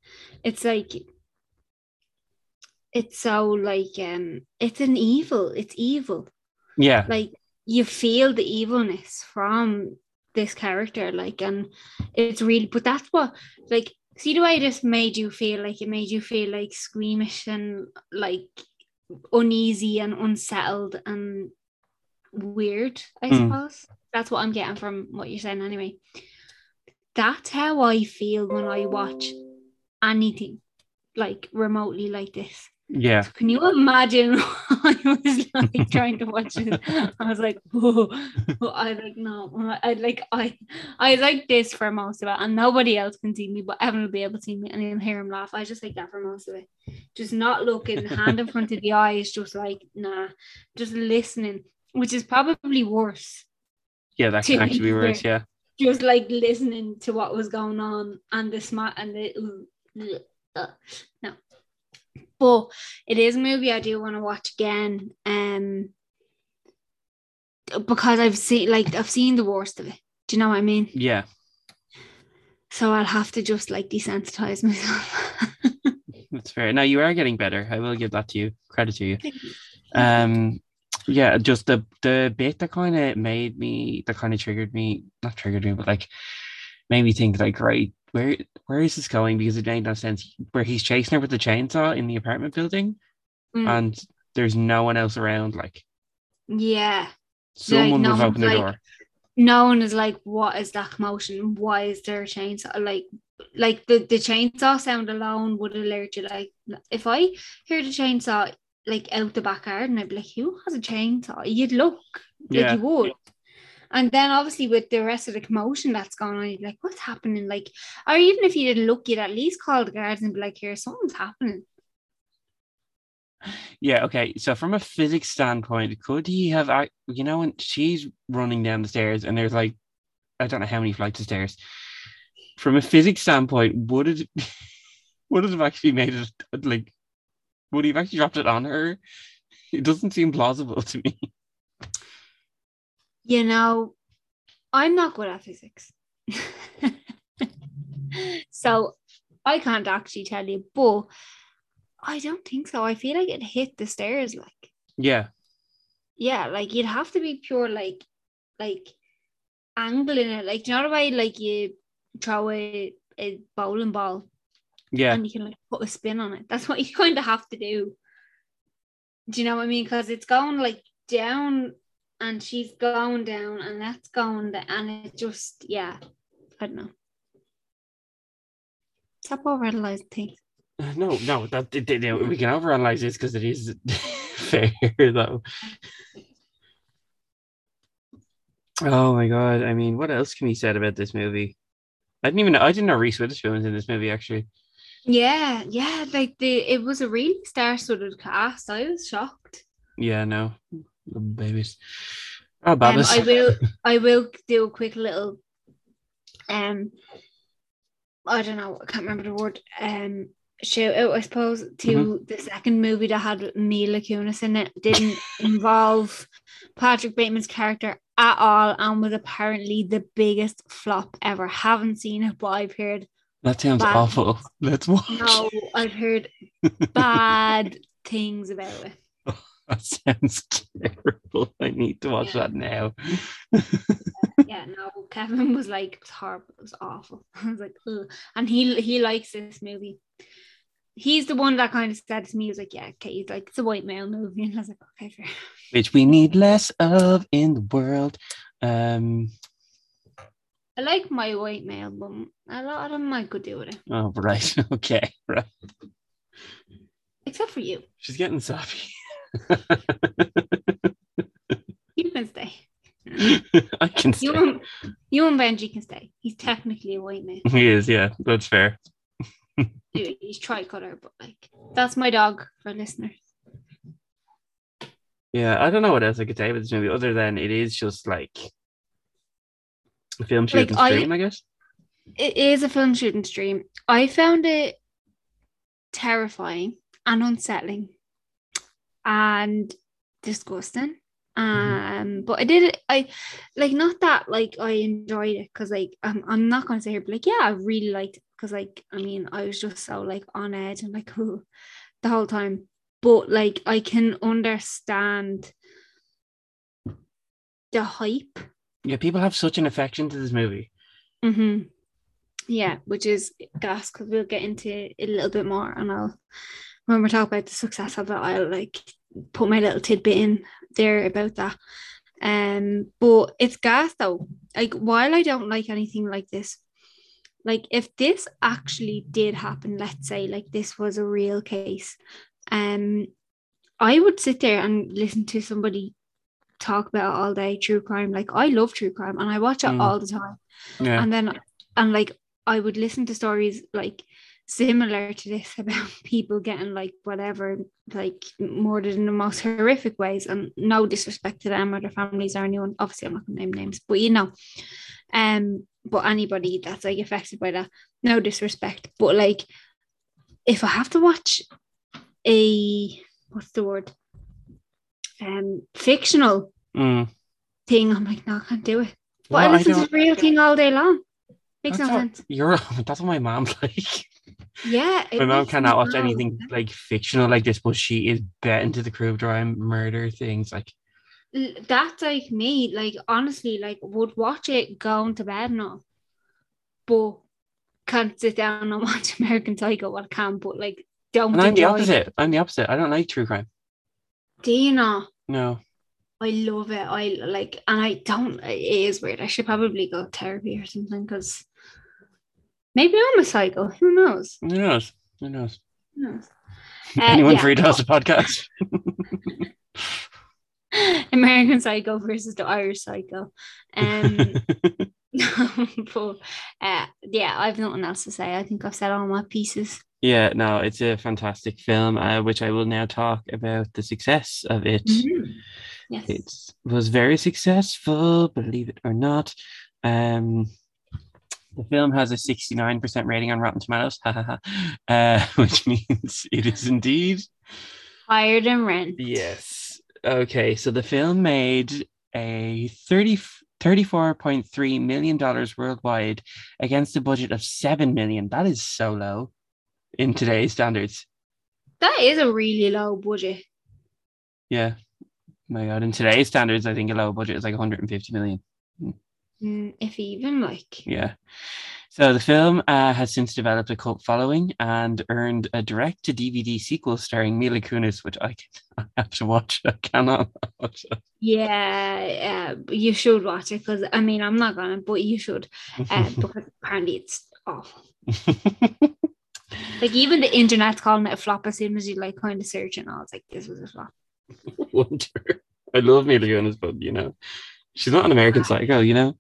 It's like it's so like um it's an evil, it's evil. yeah Like you feel the evilness from this character, like and it's really but that's what like see the way this made you feel like it made you feel like squeamish and like uneasy and unsettled and weird, I Mm. suppose. That's what I'm getting from what you're saying anyway. That's how I feel when I watch anything like remotely like this. Yeah Can you imagine I was like trying to watch it? I was like, whoa, I like no, I like I I like this for most of it, and nobody else can see me, but Evan will be able to see me and he'll hear him laugh. I just like that for most of it. Just not looking, hand in front of the eyes, just like nah, just listening, which is probably worse. yeah that can actually be be worse yeah Just like listening to what was going on and the smart and the uh, no. But it is a movie I do want to watch again. Um because I've seen like I've seen the worst of it. Do you know what I mean? yeah So I'll have to just like desensitize myself. that's fair now you are getting better I will give that to you credit to you um yeah just the the bit that kind of made me that kind of triggered me not triggered me but like made me think like right where where is this going because it made no sense where he's chasing her with the chainsaw in the apartment building Mm. and there's no one else around like yeah. someone no would have opened the one's door No one is like, what is that commotion? Why is there a chainsaw? Like like the, the chainsaw sound alone would alert you. Like if I hear the chainsaw like out the backyard, garden, I'd be like, who has a chainsaw? You'd look. Like yeah you would. And then obviously with the rest of the commotion that's going on, you'd be like, what's happening? Like, or even if you didn't look, you'd at least call the guards and be like, here, something's happening. Yeah, okay. So from a physics standpoint, could he have, you know, when she's running down the stairs and there's like, I don't know how many flights of stairs. From a physics standpoint, would it, would it have actually made it like, would he have actually dropped it on her? It doesn't seem plausible to me. You know, I'm not good at physics. so I can't actually tell you, but I don't think so. I feel like it hit the stairs like Yeah. yeah, like you'd have to be pure like like angling it. Like do you know the way like you throw a, a bowling ball Yeah. and you can like put a spin on it. That's what you kind of have to do. Do you know what I mean? Because it's going like down and she's going down and that's going down and it just yeah, I don't know. Stop overanalyzing things. Uh, No, no, that it- it- we can overanalyze this because it is fair though. Oh my god! I mean, what else can be said about this movie? I didn't even know. I didn't know Reese Witherspoon was in this movie. Actually, Yeah, yeah, like the it was a really star-studded cast. I was shocked. yeah, no, babies. Oh, Um, I will I will do a quick little um I don't know, I can't remember the word. Um shout out, I suppose, to the second movie that had Mila Kunis in it. Didn't involve Patrick Bateman's character at all and was apparently the biggest flop ever. Haven't seen it, but I've heard that sounds Bad. awful. Let's watch. no, I've heard bad things about it. That sounds terrible. I need to watch Yeah. that now. yeah, no, Kevin was like, it was horrible, it was awful. I was like, Ugh. and he he likes this movie. He's the one that kind of said to me, he was like, yeah, okay, he's like, it's a white male movie. And I was like, okay, fair. Which we need less of in the world. Um. I like my white male, but a lot of them might could do with it. Oh, right. Okay. Right. Except for you. She's getting soppy. You can stay. I can say You and, you and Benji can stay. He's technically a white man. he is. Yeah, that's fair. He's tricolor, but like, that's my dog for listeners. Yeah, I don't know what else I could say about this movie other than it is just like a film shoot Like, and I- stream, I guess. it is a film shooting stream. I found it terrifying and unsettling and disgusting. Um, but I did it. I like not that like I enjoyed it because like I'm I'm not gonna say here, but like yeah, I really liked it because like I mean I was just so like on edge and like oh, the whole time. But like I can understand the hype Yeah, people have such an affection to this movie. Mm-hmm. Yeah, which is gas because we'll get into it a little bit more, and I'll when we're talking about the success of it, I'll like put my little tidbit in there about that. Um, but it's gas though. Like while I don't like anything like this, like if this actually did happen, let's say like this was a real case, um, I would sit there and listen to somebody talk about it all day true crime. Like I love true crime and I watch it Mm. all the time Yeah. and then and like I would listen to stories like similar to this about people getting like whatever like murdered in the most horrific ways and no disrespect to them or their families or anyone obviously I'm not gonna name names but you know. Um but anybody that's like affected by that no disrespect but like if I have to watch a what's the word? Um fictional Mm. thing I'm like no I can't do it. But Well, I I listen don't- to the real thing all day long? Makes That's no sense. You're that's what my mom's like. Yeah, my mom cannot watch no anything like fictional like this, but she is bet into the crew crime murder things. Like That's like me. Like honestly, like would watch it going to bed now, but can't sit down and watch American Psycho. Well, I can, but like don't. and I'm the enjoy it. opposite. I'm the opposite. I don't like true crime. Do you know? No. I love it. I like, and I don't. It is weird. I should probably go therapy or something because maybe I'm a psycho. Who knows? Who knows? Who knows? Who knows? Uh, Anyone yeah. free to host a podcast? American Psycho versus the Irish Psycho. Um, but uh, yeah, I've nothing else to say. I think I've said all my pieces. yeah, no, it's a fantastic film, uh, which I will now talk about the success of it. Yes. It was very successful, believe it or not. Um, the film has a 69% rating on Rotten Tomatoes, uh, which means it is indeed. Higher than rent. Yes. Okay, so the film made a 30, $34.3 million worldwide against a budget of 7 million. That is so low in today's standards. That is a really low budget. Yeah. My God. In today's standards, I think a low budget is like 150 million. Mm, if even like Yeah. So the film uh, has since developed a cult following and earned a direct to DVD sequel starring Mila Kunis, which I, can, I have to watch. I cannot watch it. yeah, uh, you should watch it because I mean I'm not gonna, but you should uh, because apparently it's awful. Like even the internet's calling it a flop as soon as you like kind of search and all. It's like this was a flop. Wonder. I love Mila Kunis, but you know, she's not an American Psycho. You know,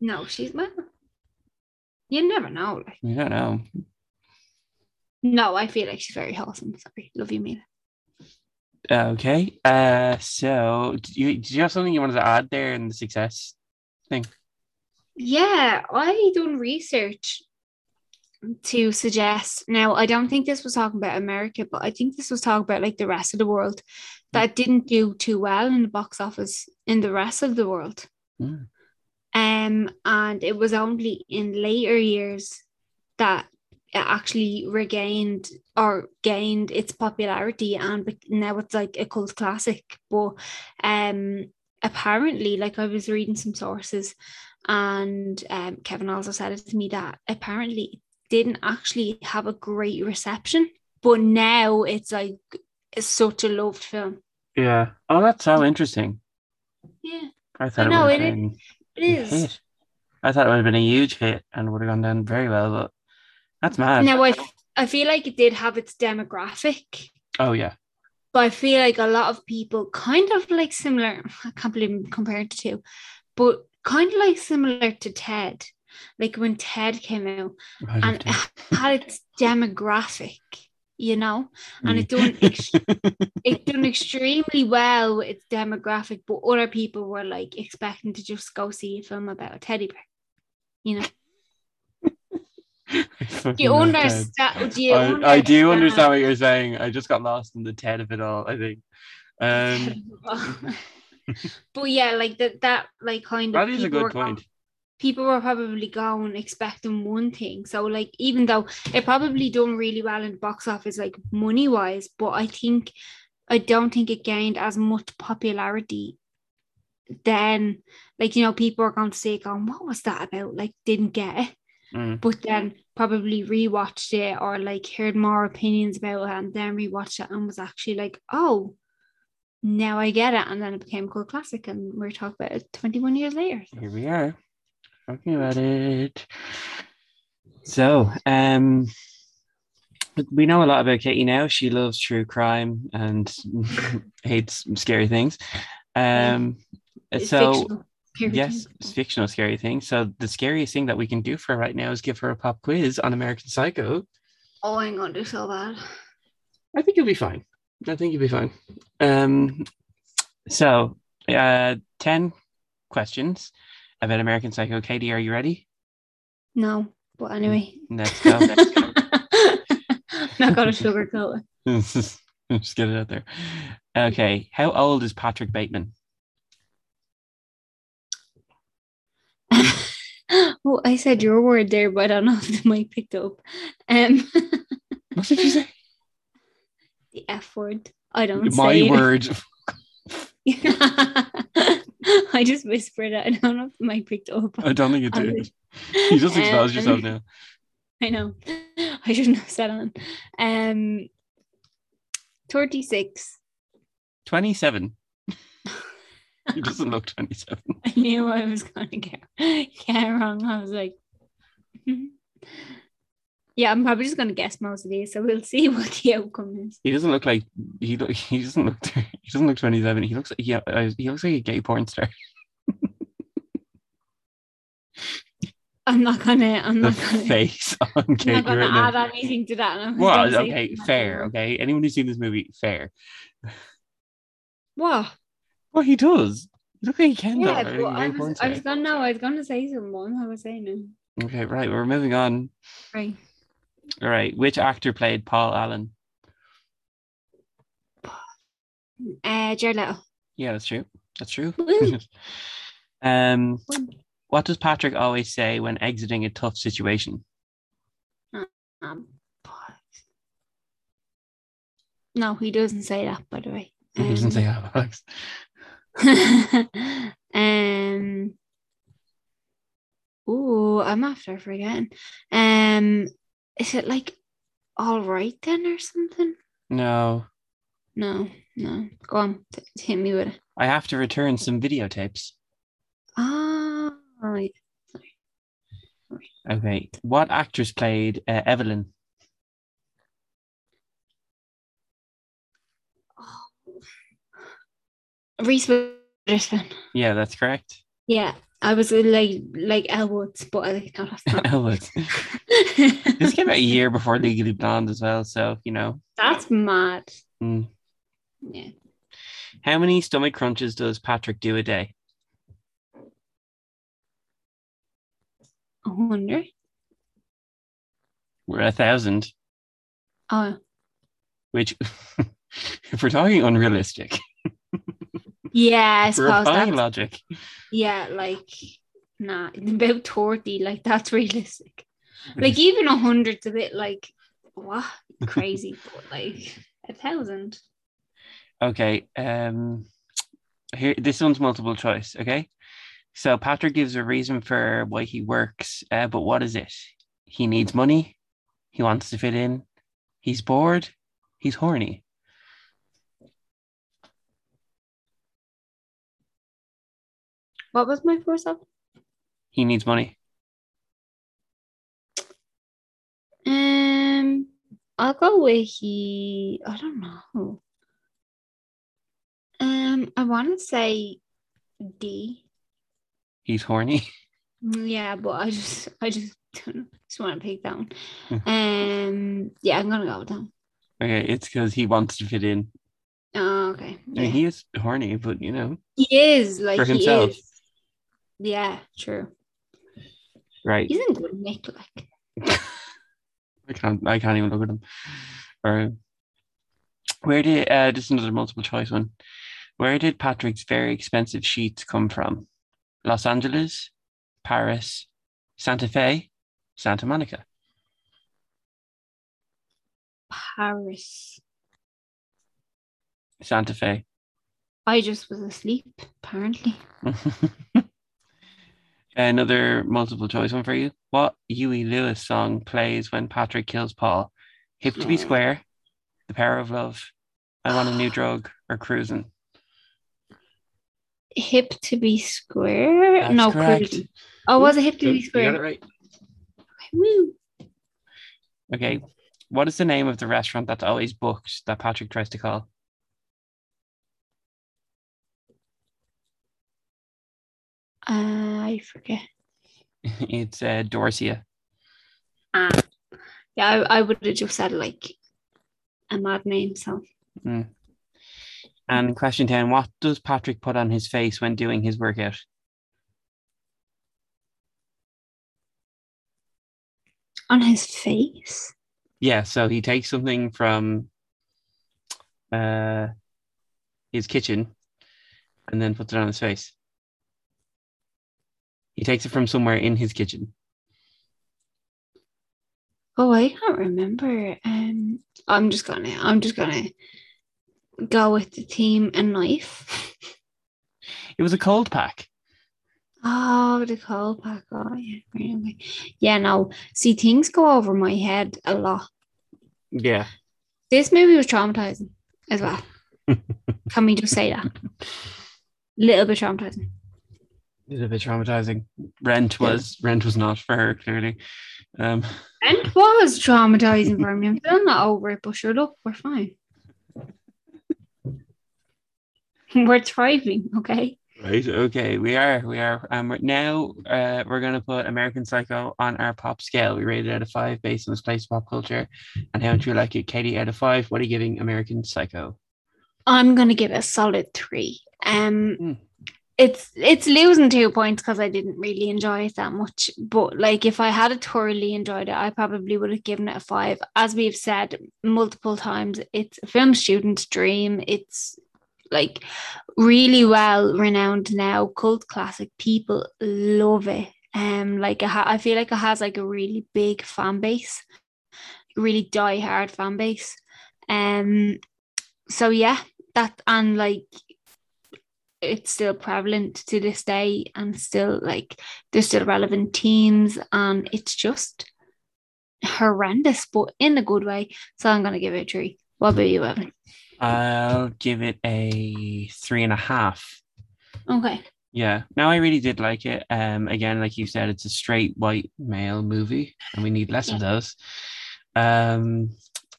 No, she's well. You never know. Like you don't know. no, I feel like she's very wholesome. Sorry, love you, Mila. Okay. Uh, so do you did you have something you wanted to add there in the success thing? Yeah, I done research to suggest. Now, I don't think this was talking about America, but I think this was talking about like the rest of the world that didn't do too well in the box office in the rest of the world. Mm. Um, and it was only in later years that it actually regained or gained its popularity, and now it's like a cult classic. But um, apparently, like I was reading some sources, and um, Kevin also said it to me that apparently didn't actually have a great reception, but now it's like it's such a loved film. Yeah. Oh, that's so interesting. Yeah, I thought I know, it would it have been a hit. I thought it would have been a huge hit and would have gone down very well, but that's mad. Now I, I feel like it did have its demographic, Oh yeah. but I feel like a lot of people kind of like similar. I can't believe I'm comparing the two, but kind of like similar to Ted. Like when Ted came out and it had its demographic, you know, and it it. done ex- it done extremely well with its demographic, but other people were like expecting to just go see a film about a teddy bear. You know, I do you understand? Do you I, I do understand what you're saying. I just got lost in the Ted of it all, I think. Um, but yeah, like that that like kind of that is a good point. People were probably going expecting one thing. So like even though it probably done really well in the box office, like money wise, but I think I don't think it gained as much popularity then like you know people are going to say going what was that about? Like didn't get it. Mm. but then probably rewatched it or like heard more opinions about it and then rewatched it and was actually like oh now I get it. And then it became a cult classic and we're talking about it 21 years later. Here we are talking about it. So, um, we know a lot about Katie now. She loves true crime and hates scary things. Um, It's so fictional. Yes, it's fictional scary things. So the scariest thing that we can do for her right now is give her a pop quiz on American Psycho. oh I'm gonna do so bad I think you'll be fine. I think you'll be fine. Um, so uh, ten questions about American Psycho. Katie, are you ready? no but anyway Let's go. Let's go. not gonna sugarcoat Just get it out there. Okay. How old is Patrick Bateman? it well I said your word there but I don't know if the mic picked up um What did you say? the F word I don't My say it. word. I just whispered it. I don't know if the mic picked up. I don't think it did. was- You just exposed Um, yourself now. I know. I shouldn't have said it. Um, 36. 27. he doesn't look 27. I knew I was going to get, get it wrong. I was like, mhm. Yeah, I'm probably just going to guess most of these. So we'll see what the outcome is. He doesn't look like he look, he doesn't look he doesn't look 27. He looks yeah uh, he looks like a gay porn star. I'm not going to, I'm The not going to. face on I'm not gonna add anything to that. Well, okay, fair. Okay, anyone who's seen this movie, fair. What? Well, he does. Look like he can Yeah, though. but like a I was, I was gonna know. I was gonna say someone. I was saying it. Okay, right. We're moving on. Right. All right. Which actor played Paul Allen? Uh, Jared Leto. Yeah, that's true. That's true. Um, what does Patrick always say when exiting a tough situation? Um, no, he doesn't say that. By the way, He doesn't say that, Alex. um. Oh, I'm after forgetting. Um, is it like all right then or something? No, No, no. Go on, t- hit me with it. I have to return some videotapes. Ah, right. Okay. What actress played uh, Evelyn? Reese Witherspoon. Yeah, that's correct. Yeah, I was uh, like like Elle Woods, but I think no, that's not. Elwood. This came out a year before Legally Blonde as well, so you know. That's mad. Mm. Yeah. How many stomach crunches does Patrick do a day? A hundred. We're a thousand, Oh, which, if we're talking unrealistic, yeah. I suppose that's, logic. yeah, like nah, about thirty. Like that's realistic. Like even a hundred's a bit like what crazy, but like a thousand. Okay. Um, here, this one's multiple choice. Okay. So Patrick gives a reason for why he works, uh, but what is it? He needs money. He wants to fit in. He's bored. He's horny. What was my first up? He needs money. Um, I'll go with he. I don't know. Um, I want to say D. He's horny. Yeah, but I just, I just don't. Just want to pick that one. Hmm. Um, yeah, I'm gonna go with that. Okay, it's because he wants to fit in. Oh, okay. I mean, he is horny, but you know, He is like For he himself. is. Yeah, true. right? He's in good nick, like. I can't. I can't even look at him. Or where did uh, this is another multiple choice one? Where did Patrick's very expensive sheets come from? Los Angeles, Paris, Santa Fe, Santa Monica. Paris. Santa Fe. I just was asleep, apparently. Another multiple choice one for you. What Huey Lewis song plays when Patrick kills Paul? Hip to be square, The Power of Love, I Want a New Drug, or Cruising? Hip to be square. That's no, correct. cruising. Oh, was it hip to You be got square? it right. Woo. Okay. What is the name of the restaurant that's always booked that Patrick tries to call? I forget. it's uh, Dorsia. Ah, yeah, I, I would have just said like a mad name. So And question 10 What does Patrick put on his face when doing his workout? on his face. Yeah, so he takes something from uh, his kitchen and then puts it on his face. He takes it from somewhere in his kitchen. Oh, I can't remember. Um, I'm just gonna. I'm just gonna go with the team and knife. It was a cold pack. Oh, the cold pack. Oh, yeah. okay. Yeah, no. See, things go over my head a lot. Yeah. This movie was traumatizing as well. Can we just say that? A Little bit traumatizing. A bit traumatizing. Rent Yeah. was rent was not for her, clearly. Um, And was traumatizing for me. I'm still not over it, but shut up. We're fine. We're thriving, okay? Right. Okay. We are. We are. Um. Now, uh, we're gonna put American Psycho on our pop scale. We rated it out of five based on its place in pop culture and how much you like it. Katie, out of five, what are you giving American Psycho? I'm gonna give it a solid three. Um, Mm. It's it's losing two points because I didn't really enjoy it that much. But like, if I had thoroughly enjoyed it, I probably would have given it a five. As we've said multiple times, it's a film student's dream. It's like really well renowned now, cult classic. People love it. Um, like ha- I feel like it has like a really big fan base, really die hard fan base. Um, so yeah, that and like it's still prevalent to this day and still like there's still relevant teams and it's just horrendous but in a good way so i'm gonna give it a three what about you evan I'll give it a three and a half. okay Yeah. No, I really did like it. Um, again, like you said, it's a straight white male movie, and we need less of those. Um,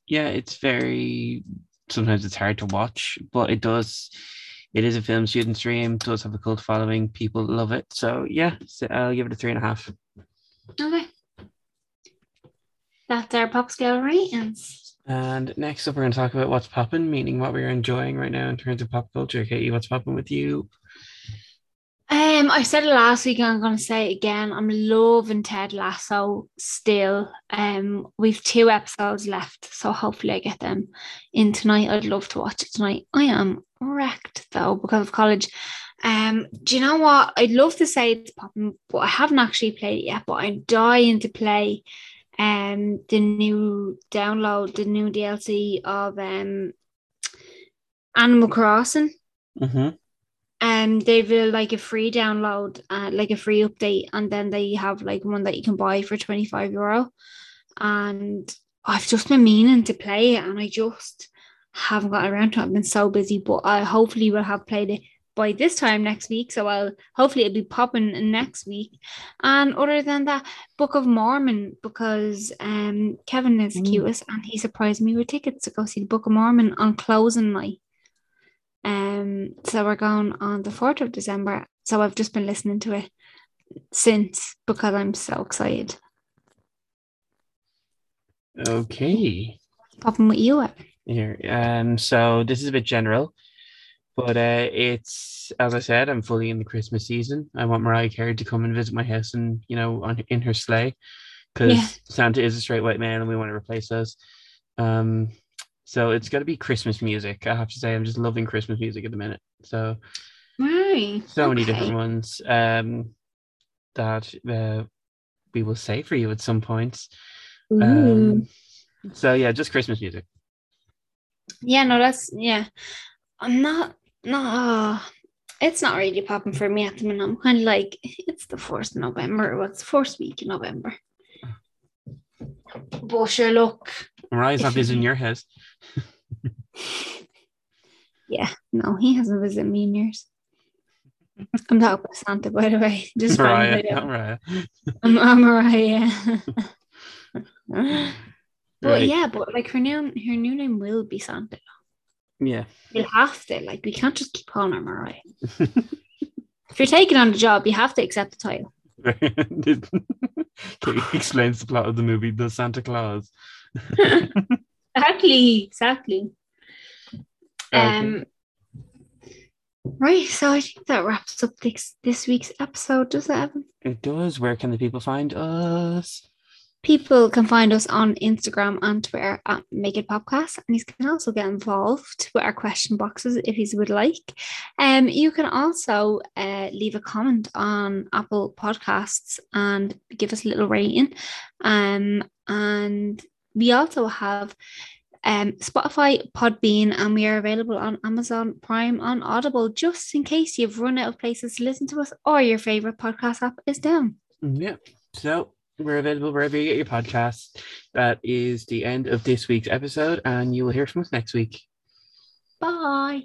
yeah, it's very. Sometimes it's hard to watch, but it does. It is a film student stream. Does have a cult following. People love it. So yeah, so I'll give it a three and a half. okay that's our pop Gallery. ratings And next up, we're going to talk about what's popping, meaning what we're enjoying right now in terms of pop culture. Katie, what's popping with you? Um, I said it last week, and I'm gonna say it again. I'm loving Ted Lasso still. Um, we've two episodes left, so hopefully I get them in tonight. I'd love to watch it tonight. I am wrecked though because of college. Um, do you know what? I'd love to say it's popping, but I haven't actually played it yet. But I'm dying to play um the new download, the new DLC of um Animal Crossing Mm-hmm. um they've uh, like a free download uh, like a free update and then they have like one that you can buy for 25 euro and i've just been meaning to play it and i just haven't got around to it i've been so busy but i hopefully will have played it by this time next week so i'll hopefully it'll be popping next week and other than that book of mormon because um kevin is Mm. cutest and he surprised me with tickets to go see the book of mormon on closing night um, so we're going on the 4th of December. So I've just been listening to it since because I'm so excited. Okay. Popping with you. Evan. Here. Um, so this is a bit general, but uh, it's as I said, I'm fully in the Christmas season. I want Mariah Carey to come and visit my house and you know on in her sleigh, because Yeah. Santa is a straight white man and we want to replace those. Um, so it's got to be Christmas music. I have to say, I'm just loving Christmas music at the minute. So Right. so many different ones um, that uh, we will say for you at some points. Um, so yeah, just Christmas music. Yeah, no, that's yeah. I'm not no it's not really popping for me at the minute. I'm kind of like it's the fourth of November. What's the first week in November? But sure, look, Mariah's not visiting your house. yeah, no, he hasn't visited me in years. I'm talking about Santa, by the way. Just Mariah, Mariah. not Mariah. I'm, I'm Mariah. but yeah, but like her new her new name will be Santa. Yeah. You'll have to. Like we can't just keep calling her Mariah. if you're taking on the job, you have to accept the title. Katie explains the plot of the movie The Santa Claus. Exactly, exactly. Okay. Um right, so I think that wraps up this this week's episode, does it? It does. Where can the people find us? People can find us on Instagram and Twitter at Make It Popcast, and you can also get involved with our question boxes if you would like. Um, you can also uh, leave a comment on Apple Podcasts and give us a little rating. Um, and we also have um, Spotify, Podbean, and we are available on Amazon Prime on Audible, just in case you've run out of places to listen to us or your favorite podcast app is down. Yeah. So we're available wherever you get your podcasts. That is the end of this week's episode, and you will hear from us next week. Bye.